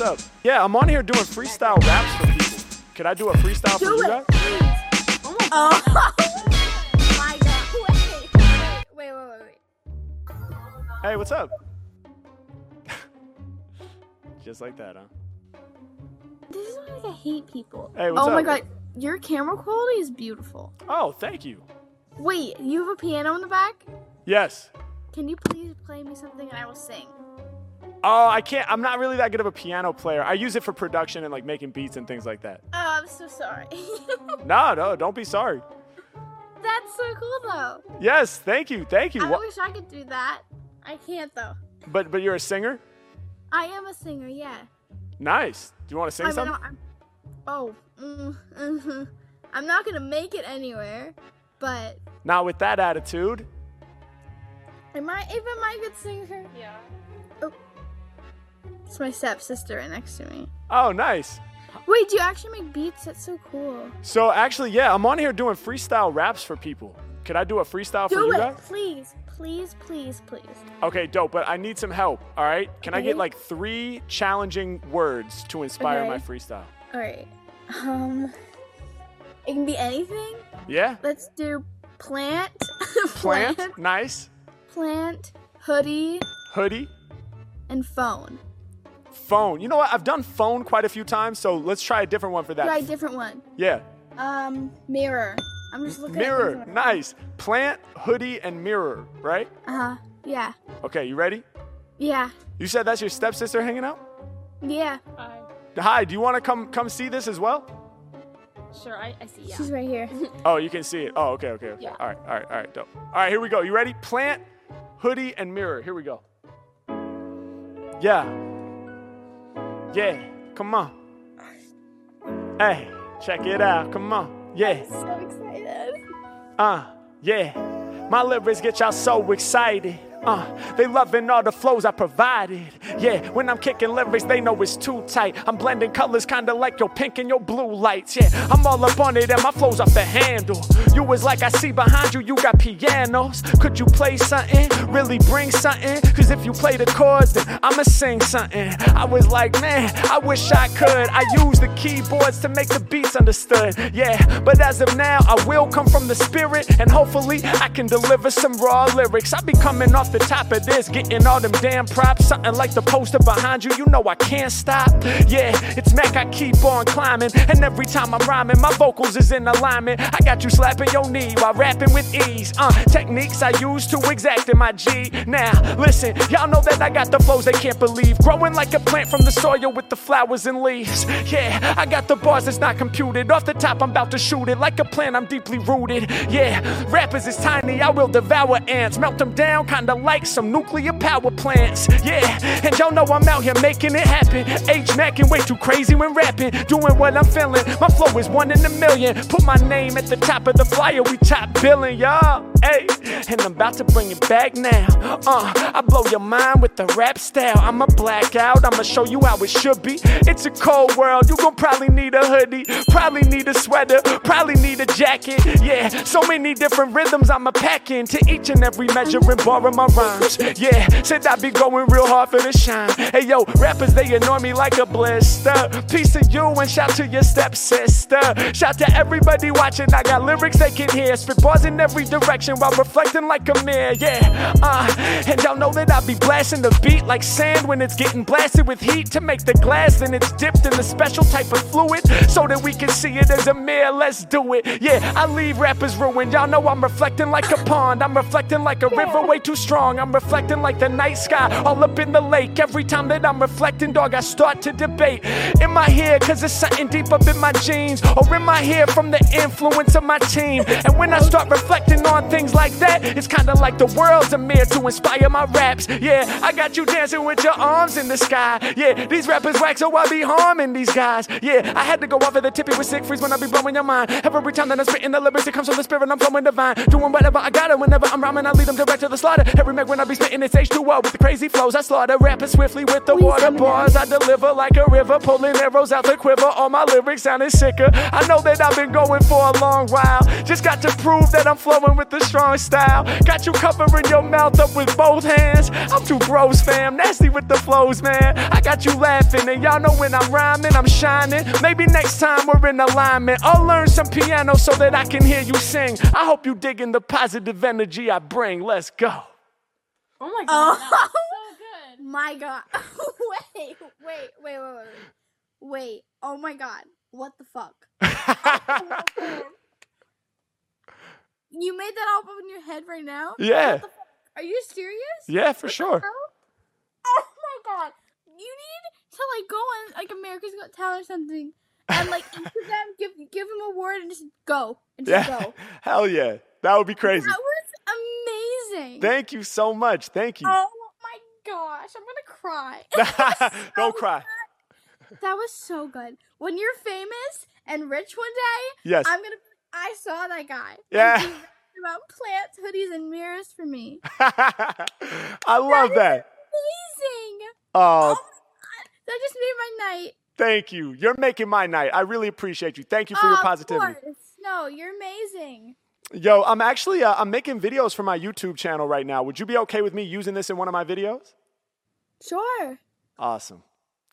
what's up? Yeah, I'm on here doing freestyle raps for people. Could I do a freestyle for Do you it, guys? please. Oh my god. Uh-huh. Wait, wait, wait, wait, wait. Hey, what's up? Just like that, huh? This is why I hate people. Hey, what's oh my god, your camera quality is beautiful. Oh, thank you. Wait, you have a piano in the back? Yes. Can you please play me something and I will sing? Oh, I can't. I'm not really that good of a piano player. I use it for production and like making beats and things like that. Oh, I'm so sorry. No, no, don't be sorry. That's so cool though. Yes, thank you, thank you. I Wha- wish I could do that. I can't though. But but you're a singer. I am a singer, yeah. Nice. Do you want to sing I mean, something? I'm, oh, mm, mhm. I'm not gonna make it anywhere, but Not with that attitude. am I even my good singer? Yeah. It's my stepsister right next to me. Oh, nice. Wait, do you actually make beats? That's so cool. So actually, yeah, I'm on here doing freestyle raps for people. Could I do a freestyle for Do you it, guys? please, please, please, please. Okay, dope. But I need some help. All right. Can I get like three challenging words to inspire my freestyle? All right. Um, it can be anything. Yeah. Let's do plant, Plant. plant, Nice. plant, hoodie, Hoodie. and phone. Phone. You know what? I've done phone quite a few times, so let's try a different one for that. Try a different one. Yeah. Um, mirror. I'm just looking. At mirror. Nice. Plant, hoodie, and mirror. Right? Uh huh. Yeah. Okay. You ready? Yeah. You said that's your stepsister hanging out. Yeah. Hi. Hi. Do you want to come come see this as well? Sure, I, I see. Yeah. She's right here. Oh, you can see it. Oh, okay, okay, okay. Yeah. All right, all right, all right, dope. All right, here we go. You ready? Plant, hoodie, and mirror. Here we go. Yeah. Yeah. Come on. Hey, check it out. Come on. Yeah. so excited. Uh, yeah. My lyrics get y'all so excited. Uh, they loving all the flows I provided. Yeah, when I'm kicking lyrics, they know it's too tight. I'm blending colors kinda like your pink and your blue lights. Yeah, I'm all up on it and my flow's off the handle. You was like I see behind you, you got pianos. Could you play something? Really bring something? Cause if you play the chords, then I'ma sing something. I was like, man, I wish I could. I use the keyboards to make the beats understood. Yeah, but as of now, I will come from the spirit and hopefully I can deliver some raw lyrics. I be coming off the top of this, getting all them damn props. Something like the poster behind you, you know I can't stop. Yeah, it's Mac, I keep on climbing. And every time I'm rhyming, my vocals is in alignment. I got you slapping your knee while rapping with ease. Uh, techniques I use to exact in my G. Now, listen, y'all know that I got the flows they can't believe. Growing like a plant from the soil with the flowers and leaves. Yeah, I got the bars that's not computed. Off the top, I'm about to shoot it. Like a plant, I'm deeply rooted. Yeah, rappers is tiny, I will devour ants. Melt them down, kinda like some nuclear power plants. Yeah, and y'all know I'm out here making it happen. H macking way too crazy when rapping. Doing what I'm feeling. My flow is one in a million. Put my name at the top of the flyer, we top billing, y'all. Hey, and I'm about to bring it back now. Uh, I blow your mind with the rap style. I'ma black out, I'ma show you how it should be. It's a cold world, you gon' probably need a hoodie, probably need a sweater, probably need a jacket. Yeah, so many different rhythms I'ma pack into each and every measure and bar of my rhymes. Yeah, said I be going real hard for the shine. Hey yo, rappers they annoy me like a blister. Piece of you and shout to your stepsister. Shout to everybody watching, I got lyrics they can hear. Spit bars in every direction while reflecting like a mirror. Yeah, uh, and y'all know that I be blasting the beat like sand when it's getting blasted with heat to make the glass. Then it's dipped in a special type of fluid so that we can see it as a mirror. Let's do it. Yeah, I leave rappers ruined. Y'all know I'm reflecting like a pond. I'm reflecting like a river way too strong. I'm reflecting like the night sky all up in the lake. Every time that I'm reflecting, dog, I start to debate. Am I here cause it's something deep up in my genes? Or am I here from the influence of my team? And when I start reflecting on things like that, it's kinda like the world's a mirror to inspire my raps. Yeah, I got you dancing with your arms in the sky. Yeah, these rappers whack, so I be harming these guys. Yeah, I had to go off of the tippy with sick freeze when I be blowing your mind. Every time that I'm spitting the lyrics, it comes from the spirit, I'm flowing divine. Doing whatever I gotta whenever I'm rhyming, I lead them direct to the slaughter. Every meg when I be spitting, it's H2O with the crazy flows. I slaughter rappers swiftly with the water bars. I deliver like a river, pulling arrows out the quiver. All my lyrics sounding sicker. I know that I've been going for a long while. Just got to prove that I'm flowing with the strong style. Style. Got you covering your mouth up with both hands. I'm too gross, fam. Nasty with the flows, man. I got you laughing, and y'all know when I'm rhyming, I'm shining. Maybe next time we're in alignment. I'll learn some piano so that I can hear you sing. I hope you digging the positive energy I bring. Let's go. Oh my god. Oh. so good. My God. wait, wait, wait, wait, wait. Wait. Oh my God. What the fuck? You made that all up in your head right now? yeah, What? Are you serious? yeah, for sure. Oh my god. You need to like go on like America's Got Talent or something and like Instagram give give him a word and just go and just Yeah, go. hell yeah. That would be crazy. That was amazing. Thank you so much. Thank you. oh my gosh, I'm gonna cry. Don't cry. that was so good. When you're famous and rich one day, Yes. I'm gonna. I saw that guy. Yeah. About plants, hoodies, and mirrors for me. I love that. Amazing. Oh, Oh that just made my night. thank you. You're making my night. I really appreciate you. Thank you for Oh, your of positivity. course. No, you're amazing. Yo, I'm actually uh, I'm making videos for my YouTube channel right now. Would you be okay with me using this in one of my videos? Sure. Awesome.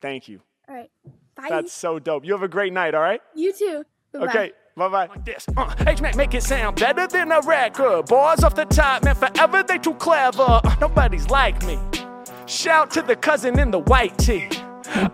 Thank you. All right. Bye. That's so dope. You have a great night, all right? you too. Bye-bye. Okay. Bye bye. Like this. Uh, H-Mac make it sound better than a record. Bars off the top, man, forever they too clever. Uh, nobody's like me. Shout to the cousin in the white tee.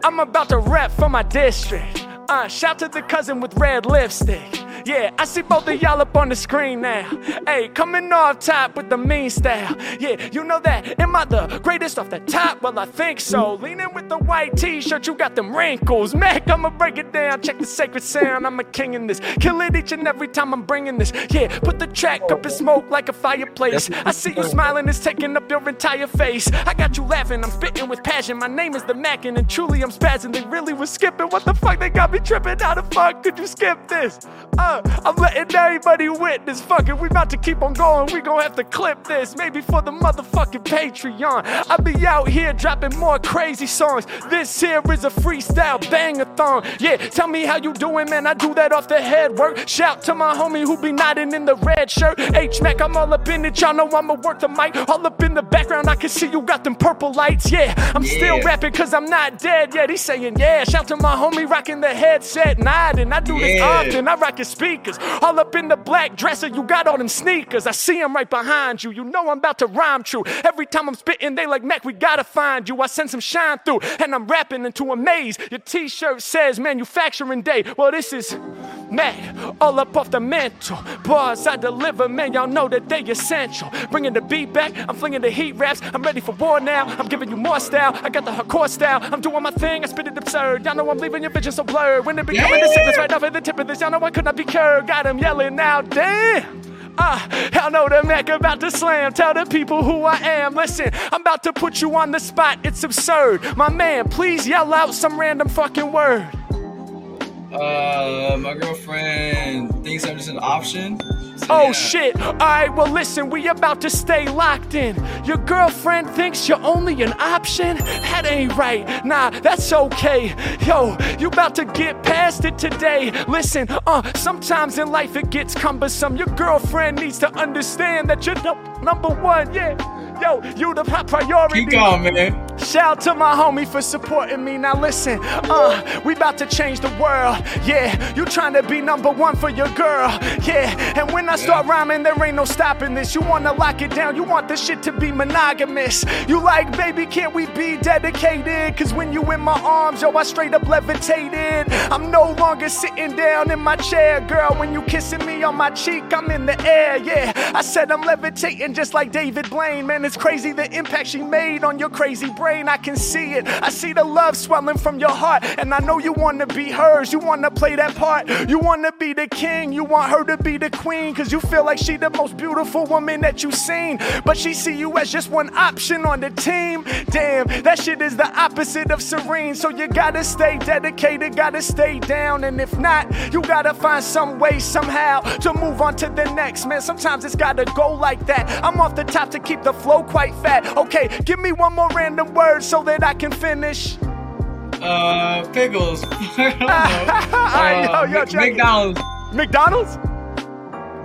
I'm about to rap for my district. Uh, shout to the cousin with red lipstick. Yeah, I see both of y'all up on the screen now. Hey, coming off top with the mean style. Yeah, you know that. Am I the greatest off the top? Well, I think so. Leaning with the white t-shirt, you got them wrinkles. Mac, I'ma break it down. Check the sacred sound. I'm a king in this. Kill it each and every time I'm bringing this. Yeah, put the track up in smoke like a fireplace. I see you smiling, it's taking up your entire face. I got you laughing, I'm spitting with passion. My name is the Mackin, and truly I'm spazzing. They really was skipping. What the fuck? They got me tripping. How the fuck could you skip this? Oh. I'm letting everybody witness. Fuck it, we about to keep on going. We gon' have to clip this. Maybe for the motherfucking Patreon. I be out here dropping more crazy songs. This here is a freestyle bangathon. Yeah, tell me how you doing, man. I do that off the head work. Shout to my homie who be nodding in the red shirt. H Mac, I'm all up in it. Y'all know I'ma work the mic. All up in the background, I can see you got them purple lights. Yeah, I'm still Yeah. rapping cause I'm not dead yet. He's saying, yeah. Shout to my homie rocking the headset, nodding. I do this often. I rock your speakers. All up in the black dresser, you got all them sneakers. I see them right behind you. You know I'm about to rhyme true. Every time I'm spitting, they like, Mac, we gotta find you. I send some shine through, and I'm rapping into a maze. Your t shirt says manufacturing day. Well, this is Mac, all up off the mantle. Bars I deliver, man, y'all know that they essential. Bringing the beat back, I'm flinging the heat raps. I'm ready for war now. I'm giving you more style. I got the hardcore style. I'm doing my thing, I spit it absurd. Y'all know I'm leaving your vision so blurred. When it becoming the sickness right off at the tip of this, y'all know I could not be cured. Got him yelling now, damn. Ah, y'all know the Mac about to slam. Tell the people who I am. Listen, I'm about to put you on the spot. It's absurd. My man, please yell out some random fucking word. Uh, my girlfriend thinks I'm just an option. So, Oh yeah. shit. Alright, well listen, we about to stay locked in. Your girlfriend thinks you're only an option? That ain't right. Nah, that's okay. Yo, you about to get past it today. Listen, uh, sometimes in life it gets cumbersome. Your girlfriend needs to understand that you're the number one, yeah. Yo, you the top priority. Keep going, man. Shout out to my homie for supporting me. Now listen, uh, we about to change the world. Yeah, you trying to be number one for your girl. Yeah, and when I start rhyming, there ain't no stopping this. You wanna lock it down, you want this shit to be monogamous. You like, baby, can't we be dedicated? Cause when you in my arms, yo, I straight up levitated. I'm no longer sitting down in my chair, girl. When you kissing me on my cheek, I'm in the air. Yeah, I said I'm levitating just like David Blaine. Man, it's crazy the impact she made on your crazy brain. I can see it. I see the love swelling from your heart. And I know you wanna be hers. You wanna play that part. You wanna be the king. You want her to be the queen. Cause you feel like she the most beautiful woman that you've seen. But she see you as just one option on the team. Damn, that shit is the opposite of serene. So you gotta stay dedicated, gotta stay down. And if not, you gotta find some way, somehow, to move on to the next. Man, sometimes it's gotta go like that. I'm off the top to keep the flow quite fat. Okay, give me one more random word so that I can finish. Uh, pickles. I don't know. Uh, yo, yo. McDonald's. McDonald's?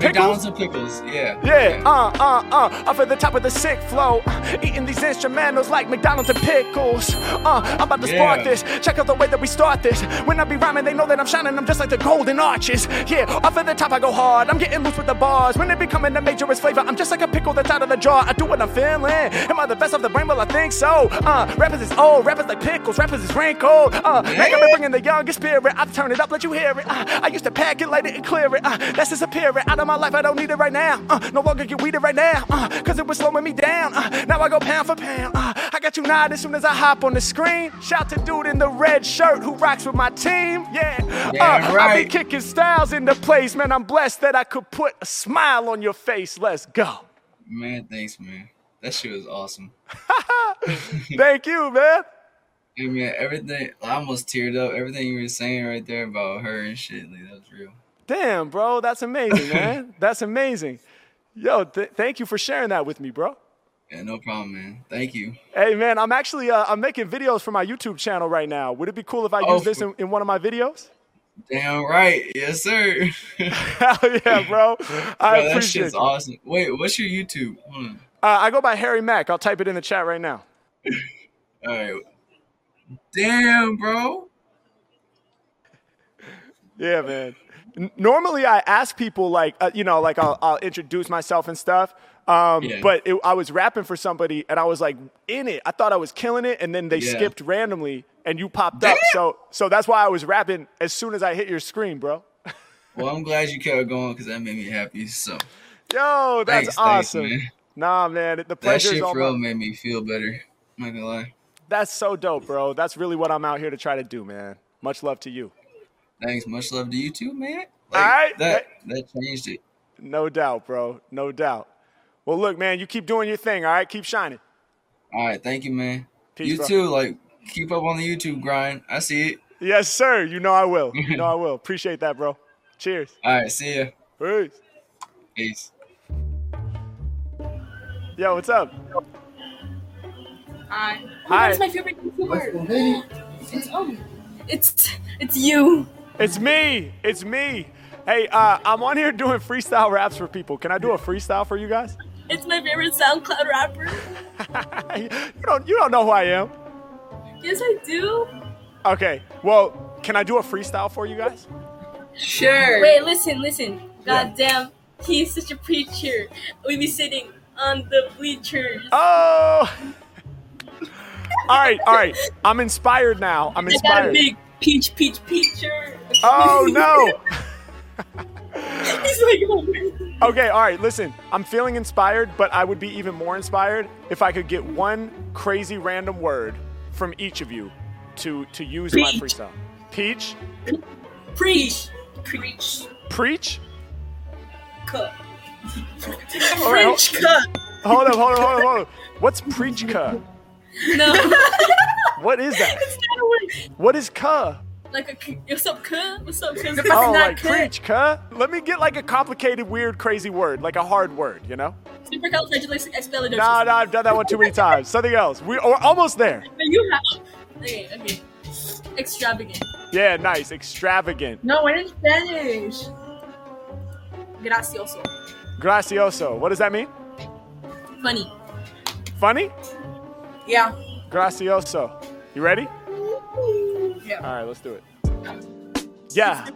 McDonald's and pickles. Yeah. Yeah, uh, uh, uh, up at the top of the sick flow. Eating these instrumentals like McDonald's and pickles. Uh, I'm about to spark Yeah. this. Check out the way that we start this. When I be rhyming, they know that I'm shining. I'm just like the golden arches. Yeah, up at the top, I go hard. I'm getting loose with the bars. When it becoming the majorist flavor, I'm just like a pickle that's out of the jar. I do what I'm feeling. Am I the best of the brain? Well, I think so. Uh, rappers is old, rappers like pickles, rappers is wrinkled. Uh, make me bringing the youngest spirit. I turn it up, let you hear it. Uh, I used to pack it, light it, and clear it. Uh, that's disappearing out of my life. I don't need it right now. Uh, no longer get weeded right now. Uh, Cause it was slowing me down. Uh, now I go pound for pound. Uh, I got you nodded as soon as I hop on the screen. Shout to dude in the red shirt who rocks with my team. Yeah. Yeah, uh, I be kicking styles into place. Man, I'm blessed that I could put a smile on your face. Let's go. Man, thanks, man. That shit was awesome. Thank you, man. Hey, man, everything. I almost teared up. Everything you were saying right there about her and shit, like, that was real. Damn, bro, that's amazing, man. that's amazing. Yo, th- thank you for sharing that with me, bro. Yeah, no problem, man. Thank you. Hey, man, I'm actually uh, I'm making videos for my YouTube channel right now. Would it be cool if I Oh, use this in, in one of my videos? Damn right. Yes, sir. Hell yeah, bro. I Bro, that appreciate shit's you. awesome. Wait, what's your YouTube? Hold on. Uh, I go by Harry Mack. I'll type it in the chat right now. All right. Damn, bro. Yeah, man. Normally, I ask people like, uh, you know, like I'll, I'll introduce myself and stuff. Um, Yeah. But it, I was rapping for somebody, and I was like in it. I thought I was killing it, and then they Yeah. skipped randomly, and you popped up. So, so that's why I was rapping as soon as I hit your screen, bro. Well, I'm glad you kept going because that made me happy. So Yo, that's Thanks, thanks, awesome. man. Nah, man, the pleasure. that shit for real made me feel better. I'm not gonna lie. That's so dope, bro. That's really what I'm out here to try to do, man. Much love to you. Thanks. Much love to you too, man. All right. That that changed it. No doubt, bro. No doubt. Well, look, man, you keep doing your thing, all right? Keep shining. All right. Thank you, man. Peace, you bro. too. Like, keep up on the YouTube grind. I see it. Yes, sir. You know I will. You know I will. Appreciate that, bro. Cheers. All right. See ya. Peace. Peace. Yo, what's up? Hi. Hi. What's my favorite YouTuber? It's um, it's it's you. It's me. It's me. Hey, uh, I'm on here doing freestyle raps for people. Can I do a freestyle for you guys? It's my favorite SoundCloud rapper. you don't you don't know who I am. Yes, I do. Okay. Well, can I do a freestyle for you guys? Sure. Wait, listen, listen. Goddamn, he's such a preacher. We be sitting on the bleachers. Oh. all right, all right. I'm inspired now. I'm I got a inspired. Big peach, peach, peacher. Oh no. he's like, oh, Okay, all right, listen. I'm feeling inspired, but I would be even more inspired if I could get one crazy random word from each of you to to use in my freestyle. Peach, preach, preach, preach. cut. All right, French cut. Hold up, hold up, hold up, hold up. What's preach cuh? No, What is that? it's not a word. What is cuh? Like a, c- what's up, cut? What's up, cut? Oh, like preach cuh? Let me get like a complicated, weird, crazy word, like a hard word, you know? Supercalifragilisticexpialidocious. No, no, I've done that one too many times. Something else. We are almost there. You have. Okay, okay. Extravagant. Yeah, nice. Extravagant. No, we're in Spanish. Gracioso. Gracioso. What does that mean? Funny. Funny? Yeah. Gracioso. You ready? Yeah. All right, let's do it. Yeah,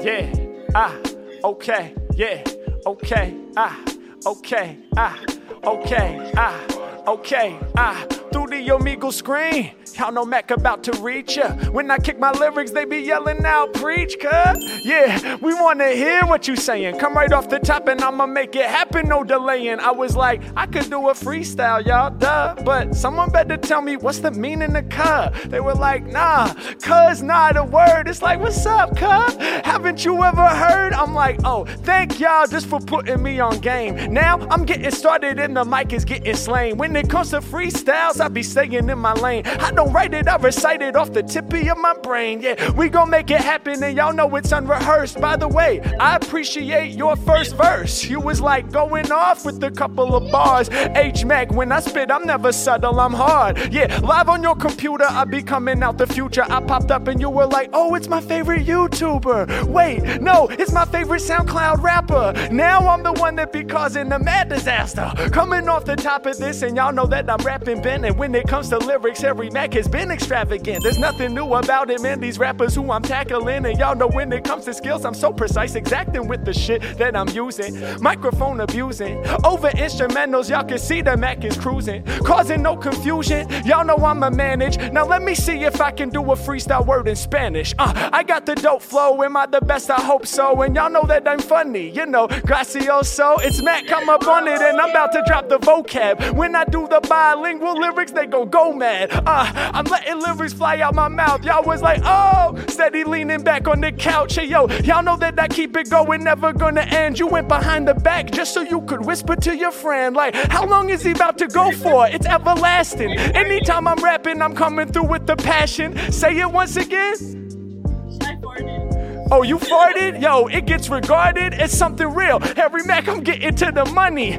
yeah, ah, okay, yeah, okay, ah, okay, ah, okay, ah, okay, ah. The Omegle screen, y'all know Mac about to reach ya. When I kick my lyrics, they be yelling out, preach, cut. Yeah, we wanna hear what you saying. Come right off the top and I'ma make it happen, no delaying. I was like, I could do a freestyle, y'all, duh. But someone better tell me what's the meaning of cuh. They were like, nah, cuh's not a word. It's like, what's up, cuh? Haven't you ever heard? I'm like, oh, thank y'all just for putting me on game. Now I'm getting started and the mic is getting slain. When it comes to freestyles, I be staying in my lane. I don't write it, I recite it off the tip of my brain. Yeah, we gon' make it happen, and y'all know it's unrehearsed. By the way, I appreciate your first verse. You was like going off with a couple of bars. H Mac, when I spit, I'm never subtle, I'm hard. Yeah, live on your computer, I be coming out the future. I popped up and you were like, oh, it's my favorite YouTuber. Wait, no, it's my favorite SoundCloud rapper. Now I'm the one that be causing a mad disaster. Coming off the top of this, and y'all know that I'm rapping Ben. And when it comes to lyrics, every Mac has been extravagant. There's nothing new about him and these rappers who I'm tackling. And y'all know when it comes to skills, I'm so precise, exacting with the shit that I'm using. Microphone abusing. Over instrumentals, y'all can see the Mac is cruising. Causing no confusion. Y'all know I'm a manage. Now let me see if I can do a freestyle word in Spanish. Uh, I got the dope flow. Am I the best? I hope so. And y'all know that I'm funny. You know, gracioso. It's Mac, come up on it, and I'm about to drop the vocab. When I do the bilingual lyrics, they gon' go mad. Uh, I'm letting lyrics fly out my mouth. Y'all was like, oh, steady leaning back on the couch. Hey, yo, y'all know that I keep it going, never gonna end. You went behind the back just so you could whisper to your friend, like, how long is he about to go for? It's everlasting. Anytime I'm rapping, I'm coming through with the passion. Say it once again. Oh, you farted? Yo, it gets regarded as something real. Harry Mack, I'm getting to the money.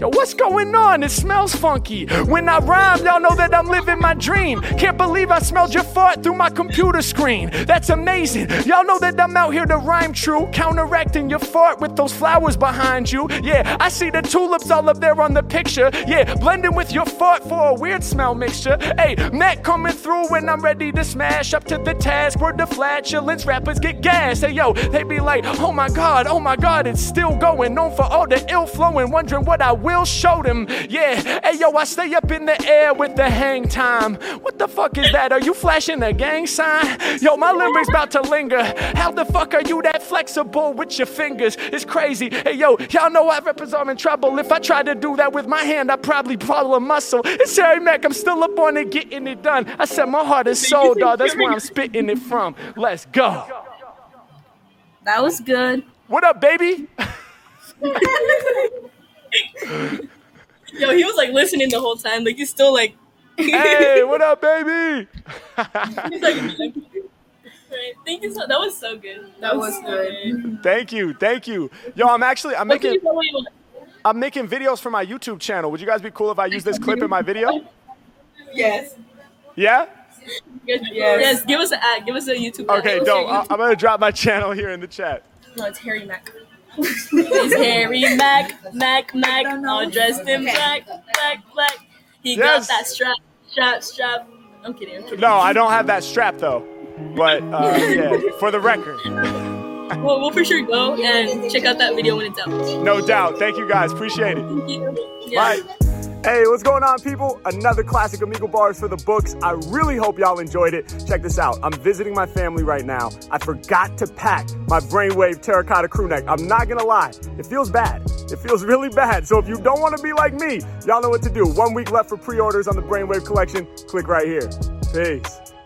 Yo, what's going on? It smells funky. When I rhyme, y'all know that I'm living my dream. Can't believe I smelled your fart through my computer screen. That's amazing. Y'all know that I'm out here to rhyme true, counteracting your fart with those flowers behind you. Yeah, I see the tulips all up there on the picture. Yeah, blending with your fart for a weird smell mixture. Hey, Mac coming through when I'm ready to smash up to the task where the flatulence rappers get gas. Hey, yo, they be like, oh my god, oh my god, it's still going Known for all the ill flowing, wondering what I will show them. Yeah, hey, yo, I stay up in the air with the hang time. What the fuck is that? Are you flashing a gang sign? Yo, my lyrics about to linger. How the fuck are you that flexible with your fingers? It's crazy. Hey, yo, y'all know I represent I'm in trouble. If I tried to do that with my hand, I'd probably pull a muscle. It's Harry Mack, I'm still up on it, getting it done. I said my heart is soul, dog. That's where I'm spitting it from. Let's go. That was good. What up, baby? Yo, he was like listening the whole time. Like he's still like. hey, what up, baby? he's like. Right. Thank you so. That was so good. That was so good. Thank you, thank you. Yo, I'm actually I'm What making you tell me? I'm making videos for my YouTube channel. Would you guys be cool if I use this clip in my video? Yes. Yeah? Yes. Yes. yes. Give us an ad. Give us a YouTube. ad. Okay, What's dope. I- I'm gonna drop my channel here in the chat. No, it's Harry Mack. It's Harry Mack, Mac, Mac, all dressed in Okay. black, black, black. He Yes. got that strap, strap, strap. I'm kidding. I'm kidding. No, I don't have that strap though. But uh, yeah, for the record, We'll, we'll for sure go and check out that video when it's out. no doubt. Thank you guys, appreciate it. Thank you. Yeah. Bye. Hey, what's going on, people? Another classic Omegle bars for the books. I really hope y'all enjoyed it. Check this out. I'm visiting my family right now. I forgot to pack my Brainwave terracotta crew neck. I'm not gonna lie, it feels bad. It feels really bad. So if you don't want to be like me, y'all know what to do. One week left for pre-orders on the Brainwave collection. Click right here. Peace.